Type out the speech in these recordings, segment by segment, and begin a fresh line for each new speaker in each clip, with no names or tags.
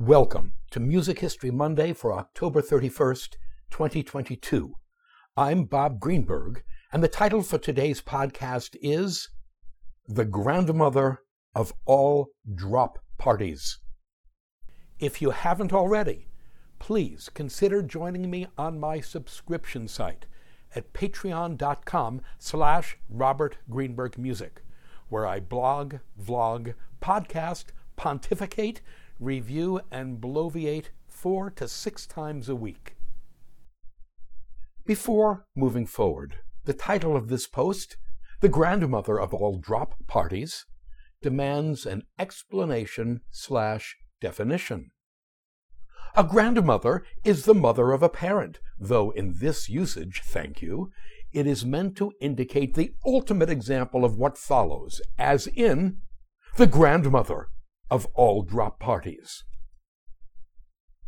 Welcome to Music History Monday for October 31st, 2022. I'm Bob Greenberg, and the title for today's podcast is The Grandmother of All Drop Parties. If you haven't already, please consider joining me on my subscription site at patreon.com slash Robert Greenberg Music, where I blog, vlog, podcast, pontificate, review, and bloviate four to six times a week. Before moving forward, the title of this post, The Grandmother of All Drop Parties, demands an explanation slash definition. A grandmother is the mother of a parent, though in this usage, thank you, it is meant to indicate the ultimate example of what follows, as in the grandmother of all drop parties.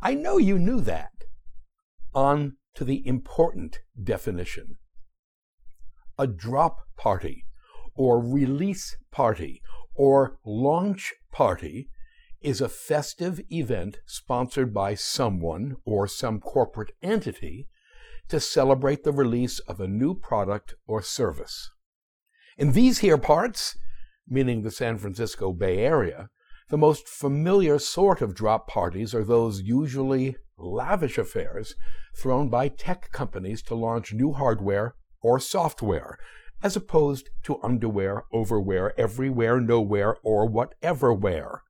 I know you knew that. On to the important definition. A drop party, or release party, or launch party is a festive event sponsored by someone or some corporate entity to celebrate the release of a new product or service. In these here parts, meaning the San Francisco Bay Area, the most familiar sort of drop parties are those usually lavish affairs thrown by tech companies to launch new hardware or software, as opposed to underwear, overwear, everywhere, nowhere, or whatever.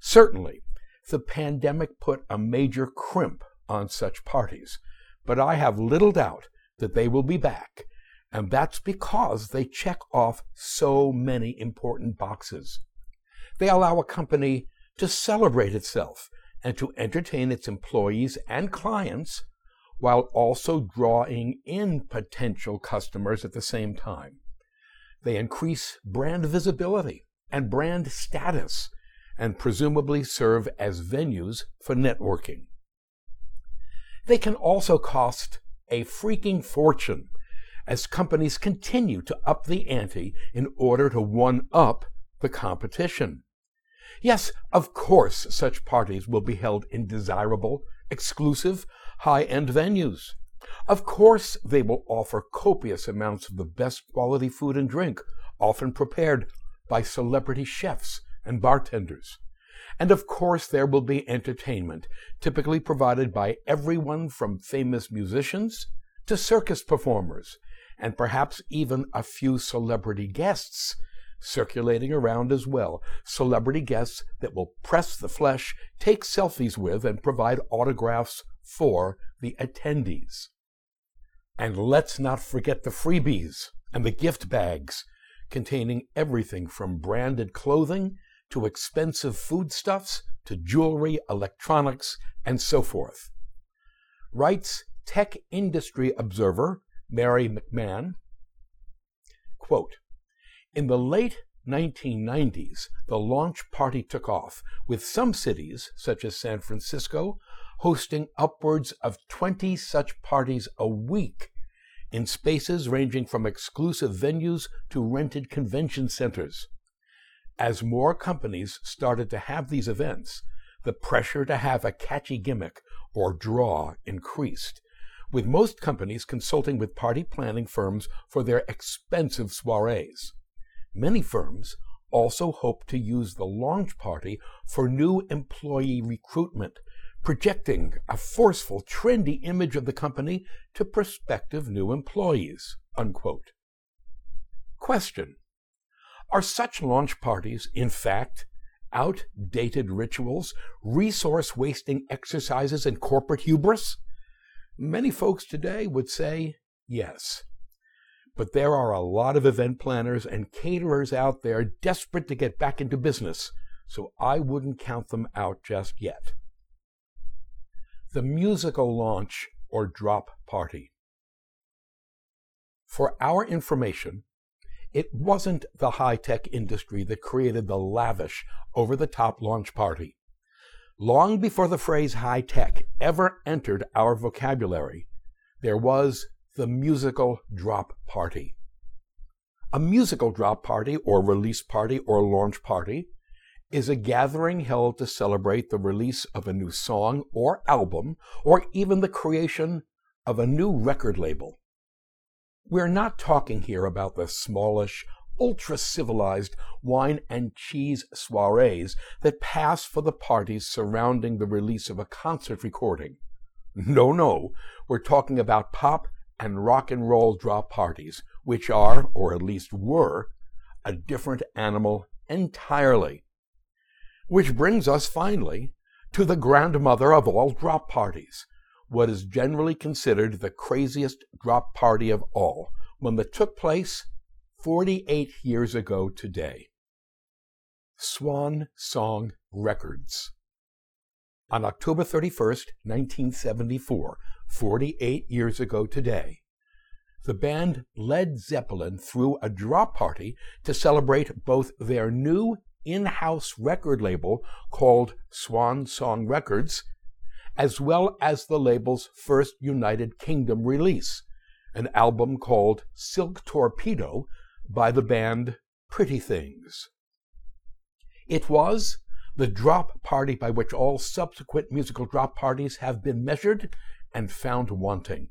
Certainly, the pandemic put a major crimp on such parties, but I have little doubt that they will be back, and that's because they check off so many important boxes. They allow a company to celebrate itself and to entertain its employees and clients while also drawing in potential customers at the same time. They increase brand visibility and brand status and presumably serve as venues for networking. They can also cost a freaking fortune as companies continue to up the ante in order to one up the competition. Yes, of course, such parties will be held in desirable, exclusive, high end venues. Of course, they will offer copious amounts of the best quality food and drink, often prepared by celebrity chefs and bartenders. And of course, there will be entertainment, typically provided by everyone from famous musicians to circus performers, and perhaps even a few celebrity guests circulating around as well. Celebrity guests that will press the flesh, take selfies with, and provide autographs for the attendees. And let's not forget the freebies and the gift bags containing everything from branded clothing to expensive foodstuffs to jewelry, electronics, and so forth. Writes Tech Industry Observer Mary McMahon, quote, in the late 1990s, the launch party took off, with some cities, such as San Francisco, hosting upwards of 20 such parties a week in spaces ranging from exclusive venues to rented convention centers. As more companies started to have these events, the pressure to have a catchy gimmick or draw increased, with most companies consulting with party planning firms for their expensive soirees. Many firms also hope to use the launch party for new employee recruitment, projecting a forceful, trendy image of the company to prospective new employees. Unquote. Question Are such launch parties, in fact, outdated rituals, resource wasting exercises, and corporate hubris? Many folks today would say yes. But there are a lot of event planners and caterers out there desperate to get back into business, so I wouldn't count them out just yet. The musical launch or drop party. For our information, it wasn't the high tech industry that created the lavish, over the top launch party. Long before the phrase high tech ever entered our vocabulary, there was the musical drop party. A musical drop party, or release party, or launch party is a gathering held to celebrate the release of a new song or album, or even the creation of a new record label. We're not talking here about the smallish, ultra civilized wine and cheese soirees that pass for the parties surrounding the release of a concert recording. No, no, we're talking about pop and rock and roll drop parties, which are, or at least were, a different animal entirely. Which brings us finally to the grandmother of all drop parties, what is generally considered the craziest drop party of all, one that took place 48 years ago today. Swan Song Records. On October 31st, 1974, 48 years ago today, the band Led Zeppelin threw a drop party to celebrate both their new in house record label called Swan Song Records, as well as the label's first United Kingdom release, an album called Silk Torpedo by the band Pretty Things. It was the drop party by which all subsequent musical drop parties have been measured and found wanting.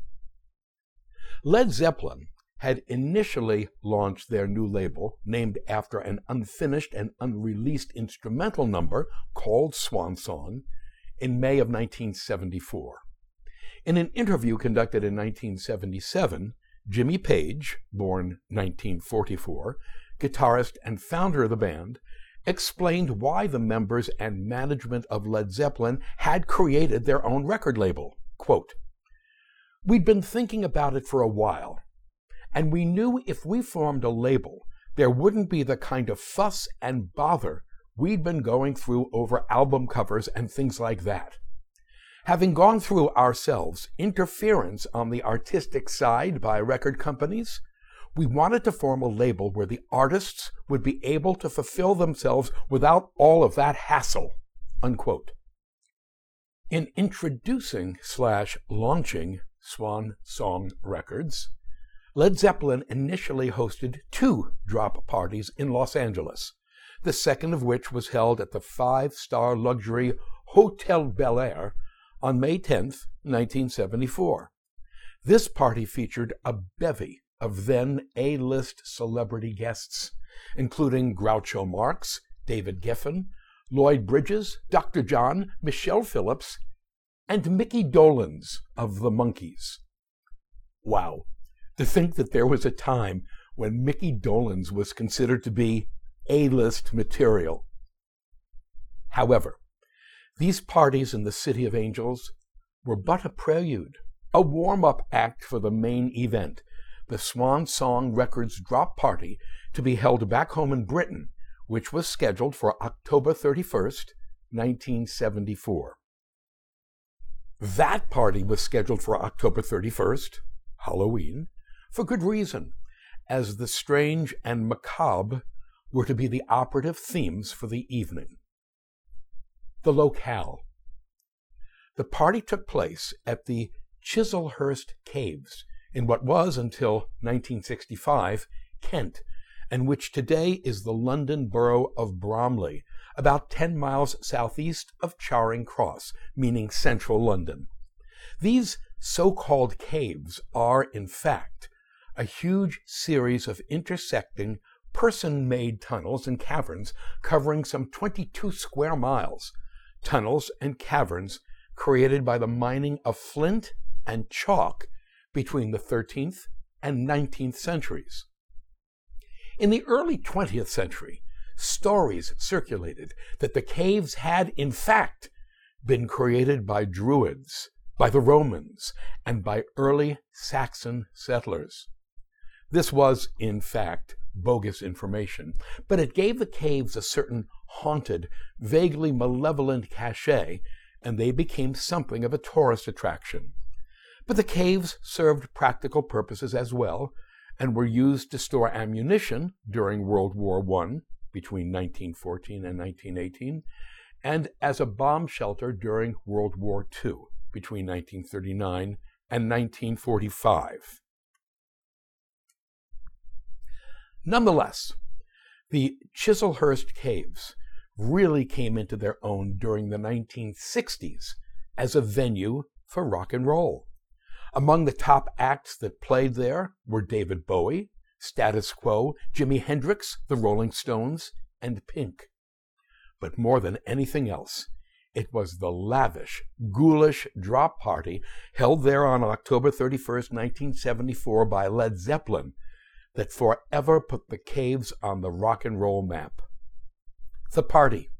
Led Zeppelin had initially launched their new label, named after an unfinished and unreleased instrumental number called Swan Song, in May of 1974. In an interview conducted in 1977, Jimmy Page, born 1944, guitarist and founder of the band, explained why the members and management of Led Zeppelin had created their own record label. Quote, We'd been thinking about it for a while and we knew if we formed a label, there wouldn't be the kind of fuss and bother we'd been going through over album covers and things like that. Having gone through ourselves interference on the artistic side by record companies, we wanted to form a label where the artists would be able to fulfill themselves without all of that hassle. Unquote. In introducing slash launching Swan Song Records, Led Zeppelin initially hosted two drop parties in Los Angeles, the second of which was held at the five star luxury Hotel Bel Air on May 10, 1974. This party featured a bevy of then A list celebrity guests, including Groucho Marx, David Geffen, Lloyd Bridges, Dr. John, Michelle Phillips, and Mickey Dolenz of the Monkees. Wow, to think that there was a time when Mickey Dolenz was considered to be A list material. However, these parties in the City of Angels were but a prelude, a warm up act for the main event, the Swan Song Records drop party to be held back home in Britain, which was scheduled for October 31st, 1974. That party was scheduled for October 31st, Halloween, for good reason, as the strange and macabre were to be the operative themes for the evening. The locale. The party took place at the Chislehurst Caves in what was, until 1965, Kent, and which today is the London borough of Bromley, about 10 miles southeast of Charing Cross, meaning central London. These so called caves are, in fact, a huge series of intersecting person made tunnels and caverns covering some 22 square miles, tunnels and caverns created by the mining of flint and chalk between the 13th and 19th centuries. In the early 20th century, stories circulated that the caves had, in fact, been created by Druids, by the Romans, and by early Saxon settlers. This was, in fact, bogus information, but it gave the caves a certain haunted, vaguely malevolent cachet, and they became something of a tourist attraction. But the caves served practical purposes as well, and were used to store ammunition during World War I between 1914 and 1918, and as a bomb shelter during World War II between 1939 and 1945. Nonetheless, the Chislehurst Caves really came into their own during the 1960s as a venue for rock and roll. Among the top acts that played there were David Bowie, Status Quo, Jimi Hendrix, the Rolling Stones, and Pink. But more than anything else, it was the lavish, ghoulish drop party held there on October 31st, 1974 by Led Zeppelin that forever put the caves on the rock and roll map. The party.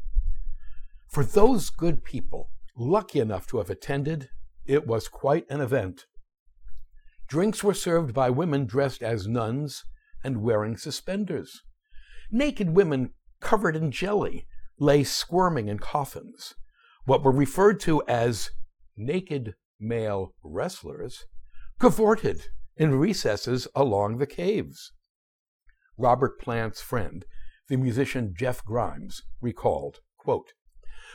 For those good people lucky enough to have attended, it was quite an event. Drinks were served by women dressed as nuns and wearing suspenders. Naked women covered in jelly lay squirming in coffins. What were referred to as naked male wrestlers cavorted in recesses along the caves. Robert Plant's friend, the musician Jeff Grimes, recalled, quote,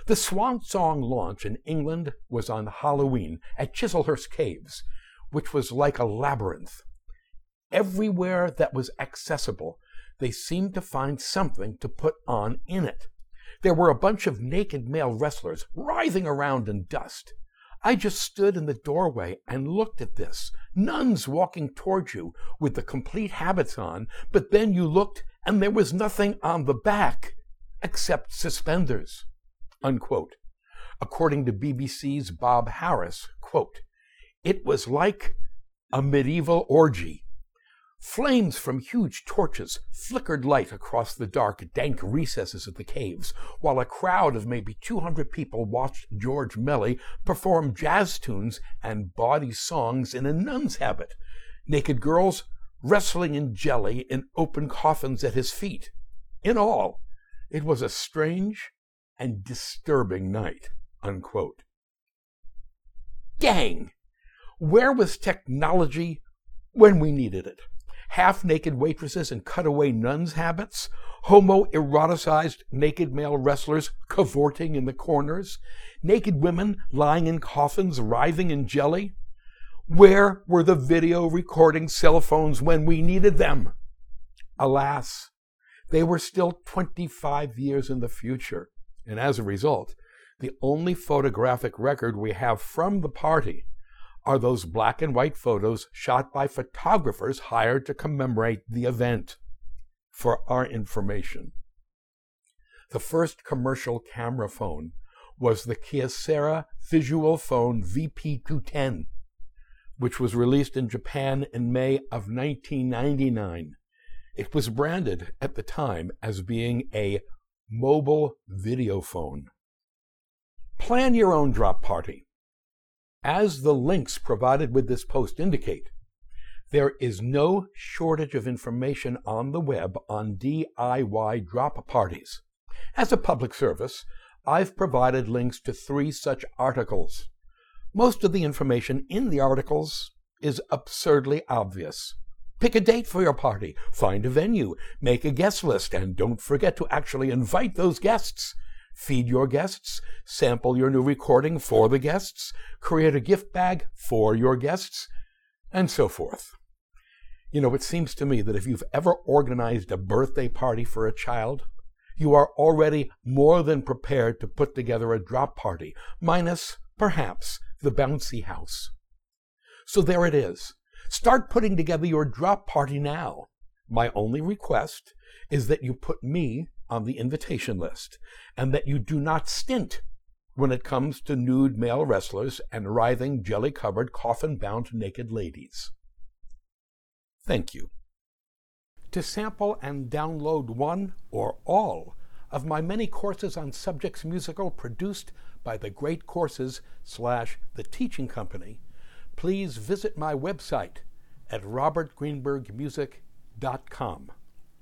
The Swan Song launch in England was on Halloween at Chislehurst Caves, which was like a labyrinth. Everywhere that was accessible, they seemed to find something to put on in it. There were a bunch of naked male wrestlers writhing around in dust. I just stood in the doorway and looked at this. Nuns walking towards you with the complete habits on, but then you looked and there was nothing on the back except suspenders. Unquote. According to BBC's Bob Harris, quote, it was like a medieval orgy. Flames from huge torches flickered light across the dark, dank recesses of the caves, while a crowd of maybe 200 people watched George Melly perform jazz tunes and bawdy songs in a nun's habit. Naked girls wrestling in jelly in open coffins at his feet. In all, it was a strange and disturbing night. Unquote. Gang! Where was technology when we needed it? Half naked waitresses in cutaway nuns' habits, homo-eroticized naked male wrestlers cavorting in the corners, naked women lying in coffins writhing in jelly. Where were the video recording cell phones when we needed them? Alas, they were still 25 years in the future, and as a result, the only photographic record we have from the party are those black and white photos shot by photographers hired to commemorate the event. For our information, the first commercial camera phone was the Kyocera Visual Phone VP210, which was released in Japan in May of 1999. It was branded at the time as being a mobile video phone. Plan your own drop party. As the links provided with this post indicate, there is no shortage of information on the web on DIY drop parties. As a public service, I've provided links to three such articles. Most of the information in the articles is absurdly obvious. Pick a date for your party, find a venue, make a guest list, and don't forget to actually invite those guests feed your guests, sample your new recording for the guests, create a gift bag for your guests, and so forth. You know, it seems to me that if you've ever organized a birthday party for a child, you are already more than prepared to put together a drop party, minus, perhaps, the bouncy house. So there it is. Start putting together your drop party now. My only request is that you put me on the invitation list, and that you do not stint when it comes to nude male wrestlers and writhing, jelly covered, coffin bound naked ladies. Thank you. To sample and download one or all of my many courses on subjects musical produced by the Great Courses slash The Teaching Company, please visit my website at robertgreenbergmusic.com.